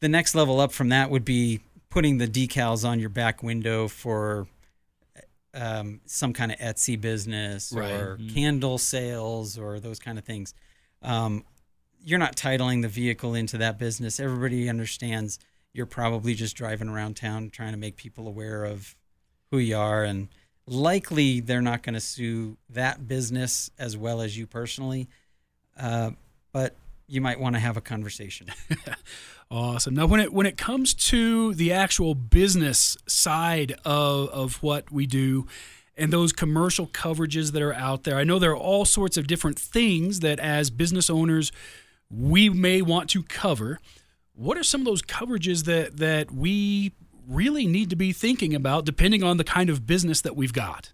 the next level up from that would be putting the decals on your back window for um, some kind of Etsy business Right. or candle sales or those kind of things. Um, you're not titling the vehicle into that business. Everybody understands you're probably just driving around town trying to make people aware of who you are and likely they're not going to sue that business as well as you personally uh, but you might want to have a conversation Awesome. Now, when it when it comes to the actual business side of of what we do, and those commercial coverages that are out there, I know there are all sorts of different things that as business owners we may want to cover. What are some of those coverages that that we really need to be thinking about, depending on the kind of business that we've got?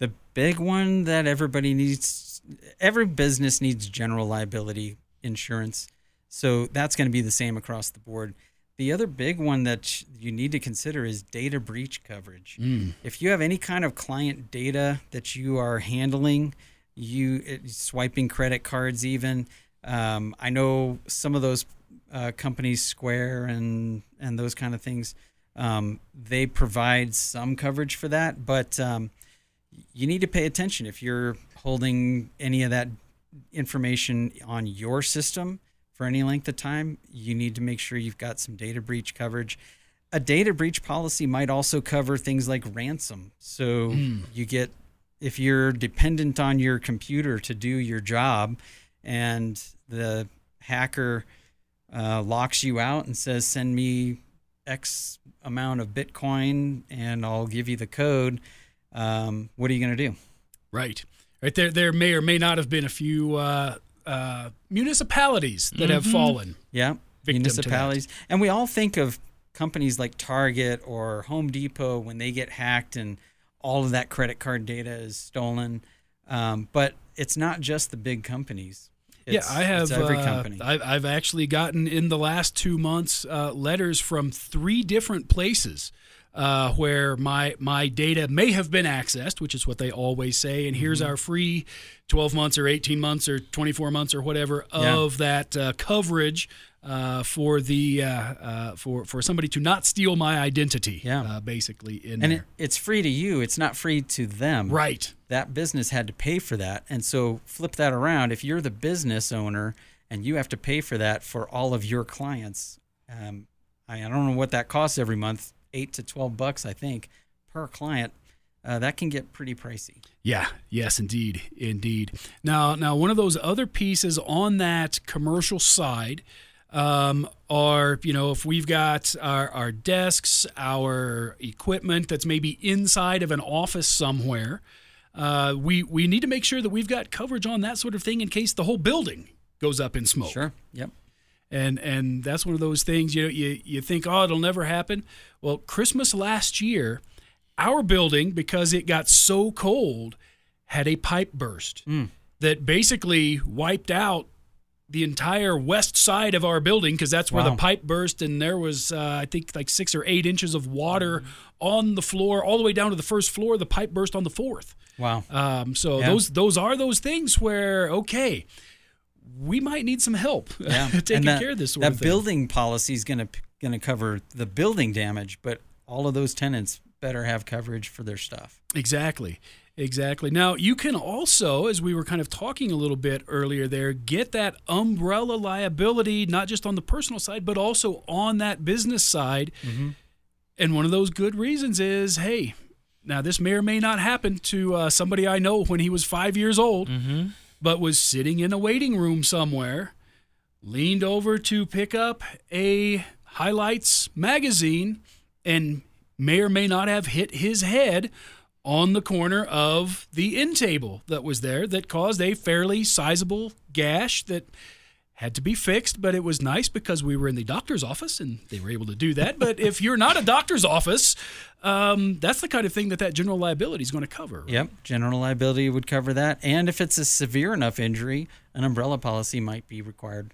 the big one that everybody needs every business needs general liability insurance. So that's going to be the same across the board. The other big one that you need to consider is data breach coverage. If you have any kind of client data that you are handling you it, swiping credit cards even um, i know some of those uh, companies square and and those kind of things um, they provide some coverage for that but um, you need to pay attention if you're holding any of that information on your system for any length of time you need to make sure you've got some data breach coverage a data breach policy might also cover things like ransom so you get if you're dependent on your computer to do your job and the hacker uh, locks you out and says send me x amount of bitcoin and i'll give you the code um, what are you going to do? Right. Right there, there may or may not have been a few uh, uh, municipalities that have fallen. Yeah, Victim to that. municipalities, and we all think of companies like Target or Home Depot when they get hacked and all of that credit card data is stolen. Um, but it's not just the big companies. It's, yeah, I have. every uh, company. I've, I've actually gotten in the last two months uh, letters from three different places uh, where my my data may have been accessed, which is what they always say. And Mm-hmm. here's our free 12 months or 18 months or 24 months or whatever Yeah. of that uh, coverage. Uh, for the uh, uh, for for somebody to not steal my identity, Yeah. uh, basically in and it, it's free to you. It's not free to them. right? that business had to pay for that. And so flip that around. If you're the business owner and you have to pay for that for all of your clients, um, I, I don't know what that costs every month, eight to 12 bucks, I think, per client. Uh, that can get pretty pricey. Yeah, yes, indeed, indeed. Now, now, one of those other pieces on that commercial side um, are, you know, if we've got our, our desks, our equipment that's maybe inside of an office somewhere, uh, we we need to make sure that we've got coverage on that sort of thing in case the whole building goes up in smoke. Sure. Yep. And and that's one of those things you know you you think oh it'll never happen. Well, Christmas last year, our building because it got so cold had a pipe burst that basically wiped out the entire west side of our building because that's where Wow. the pipe burst and there was uh, I think like six or eight inches of water on the floor all the way down to the first floor. The pipe burst on the fourth. Wow. Um, so Yeah. those those are those things where okay, we might need some help Yeah. taking that, care of this sort that of thing. building policy is going to going to cover the building damage, but all of those tenants better have coverage for their stuff. Exactly. Exactly. Now, you can also, as we were kind of talking a little bit earlier there, get that umbrella liability, not just on the personal side, but also on that business side. And one of those good reasons is hey, now this may or may not happen to uh, somebody I know when he was five years old, but was sitting in a waiting room somewhere, leaned over to pick up a highlights magazine, and may or may not have hit his head on the corner of the end table that was there that caused a fairly sizable gash that had to be fixed, but it was nice because we were in the doctor's office and they were able to do that. But if you're not a doctor's office, um, that's the kind of thing that that general liability is going to cover. Yep. General liability would cover that, and if it's a severe enough injury, an umbrella policy might be required.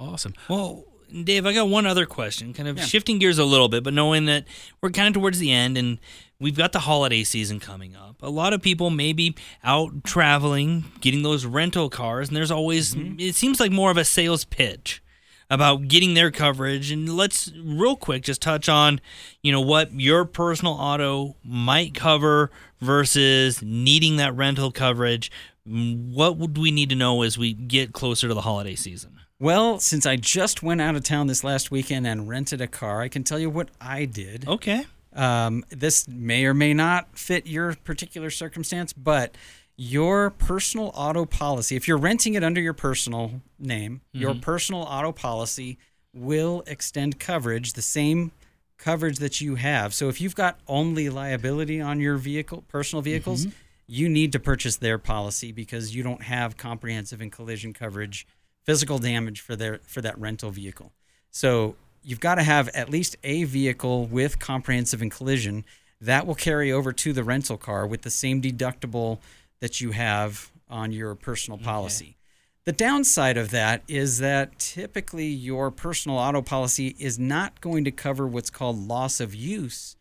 Awesome. Well, Dave, I got one other question, kind of shifting gears a little bit, but knowing that we're kind of towards the end and we've got the holiday season coming up. A lot of people may be out traveling, getting those rental cars, and there's always, mm-hmm. it seems like more of a sales pitch about getting their coverage. And let's real quick just touch on, you know, what your personal auto might cover versus needing that rental coverage. Mm, what would we need to know as we get closer to the holiday season? Well, since I just went out of town this last weekend and rented a car, I can tell you what I did. Okay. Um, this may or may not fit your particular circumstance, but your personal auto policy, if you're renting it under your personal name, your personal auto policy will extend coverage, the same coverage that you have. So if you've got only liability on your vehicle, personal vehicles, you need to purchase their policy because you don't have comprehensive and collision coverage, physical damage for their for that rental vehicle. So you've got to have at least a vehicle with comprehensive and collision that will carry over to the rental car with the same deductible that you have on your personal policy. The downside of that is that typically your personal auto policy is not going to cover what's called loss of use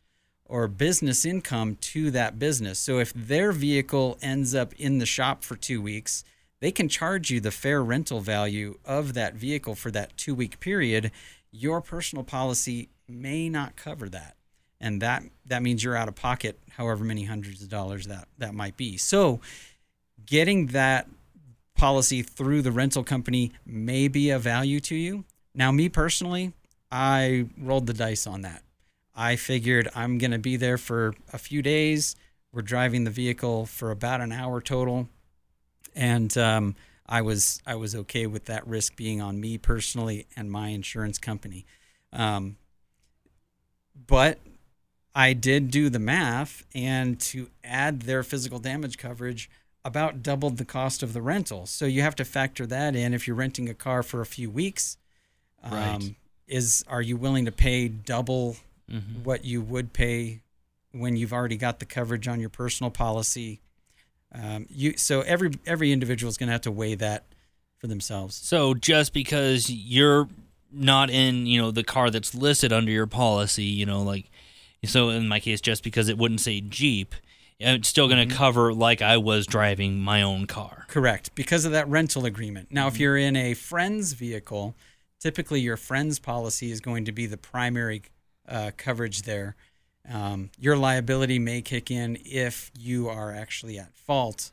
or business income to that business. So if their vehicle ends up in the shop for two weeks, they can charge you the fair rental value of that vehicle for that two week period. Your personal policy may not cover that. And that, that means you're out of pocket however many hundreds of dollars that, that might be. So getting that policy through the rental company may be of value to you. Now, me personally, I rolled the dice on that. I figured I'm going to be there for a few days. We're driving the vehicle for about an hour total, and um, I was I was okay with that risk being on me personally and my insurance company. Um, but I did do the math, and to add their physical damage coverage, about doubled the cost of the rental. So you have to factor that in if you're renting a car for a few weeks. Um, Right. Is are you willing to pay double what you would pay when you've already got the coverage on your personal policy? Um, you so every every individual is going to have to weigh that for themselves. So just because you're not in, you know, the car that's listed under your policy, you know, like, so in my case, just because it wouldn't say Jeep, it's still going to cover like I was driving my own car. Correct, because of that rental agreement. Now, if you're in a friend's vehicle, typically your friend's policy is going to be the primary uh, coverage there. Um, your liability may kick in if you are actually at fault.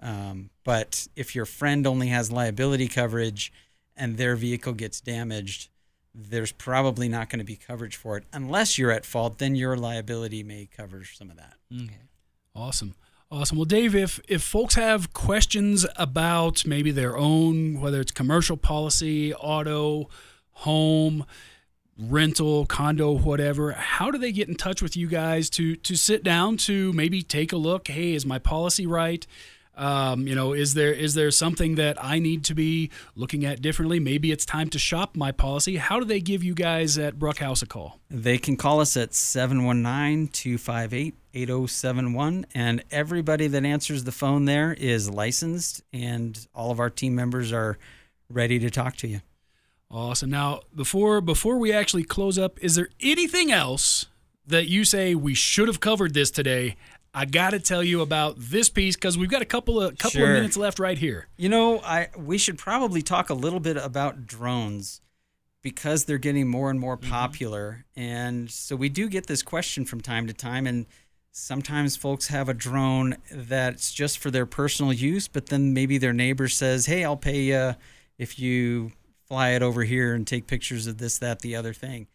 Um, but if your friend only has liability coverage and their vehicle gets damaged, there's probably not going to be coverage for it unless you're at fault. Then your liability may cover some of that. Okay. Awesome. Awesome. Well, Dave, if if folks have questions about maybe their own, whether it's commercial policy, auto, home, rental, condo, whatever, how do they get in touch with you guys to to sit down to maybe take a look? Hey, is my policy right? Um, you know, is there is there something that I need to be looking at differently? Maybe it's time to shop my policy. How do they give you guys at Brukhouse a call? They can call us at 719 258 8071. And everybody that answers the phone there is licensed, and all of our team members are ready to talk to you. Awesome. Now, before before we actually close up, is there anything else that you say we should have covered this today? I got to tell you about this piece because we've got a couple of couple Sure. of minutes left right here. You know, I we should probably talk a little bit about drones because they're getting more and more mm-hmm. popular. And so we do get this question from time to time and sometimes folks have a drone that's just for their personal use, but then maybe their neighbor says, "Hey, I'll pay you if you fly it over here and take pictures of this that the other thing."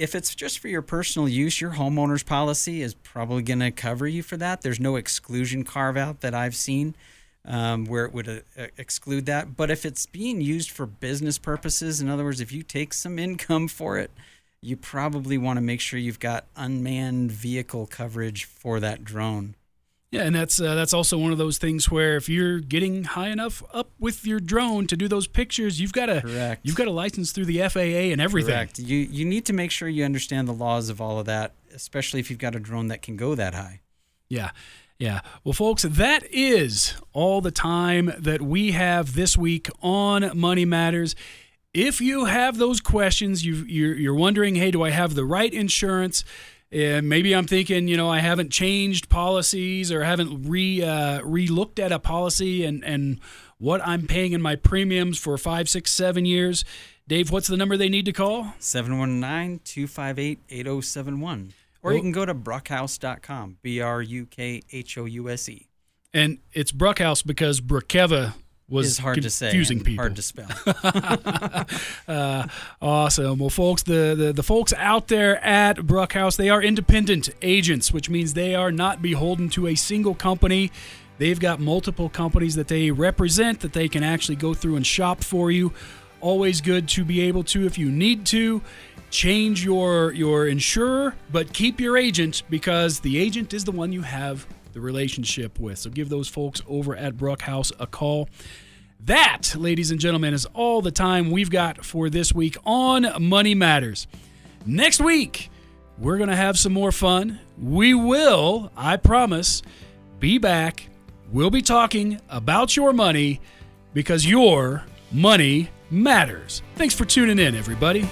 if it's just for your personal use, your homeowner's policy is probably going to cover you for that. There's no exclusion carve out that I've seen um, where it would uh, exclude that. But if it's being used for business purposes, in other words, if you take some income for it, you probably want to make sure you've got unmanned vehicle coverage for that drone. Yeah, and that's uh, that's also one of those things where if you're getting high enough up with your drone to do those pictures, you've got to Correct. you've got a license through the FAA and everything. Correct. You you need to make sure you understand the laws of all of that, especially if you've got a drone that can go that high. Yeah. Yeah. Well, folks, that is all the time that we have this week on Money Matters. If you have those questions, you you're, you're wondering, hey, do I have the right insurance? And maybe I'm thinking, you know, I haven't changed policies or haven't re uh, re looked at a policy and and what I'm paying in my premiums for five, six, seven years. Dave, what's the number they need to call? 719-258-8071. Or you can go to brukhouse.com, B R U K H O U S E. And it's Brukhouse because Brukiewa was Is hard to say. confusing people. Hard to spell. Uh, awesome. Well, folks, the, the, the folks out there at Brukhouse, they are independent agents, which means they are not beholden to a single company. They've got multiple companies that they represent that they can actually go through and shop for you. Always good to be able to, if you need to, change your your insurer, but keep your agent because the agent is the one you have the relationship with. So give those folks over at Brukhouse a call. That, ladies and gentlemen, is all the time we've got for this week on Money Matters. Next week, we're going to have some more fun. We will, I promise, be back. We'll be talking about your money because your money matters. Thanks for tuning in, everybody.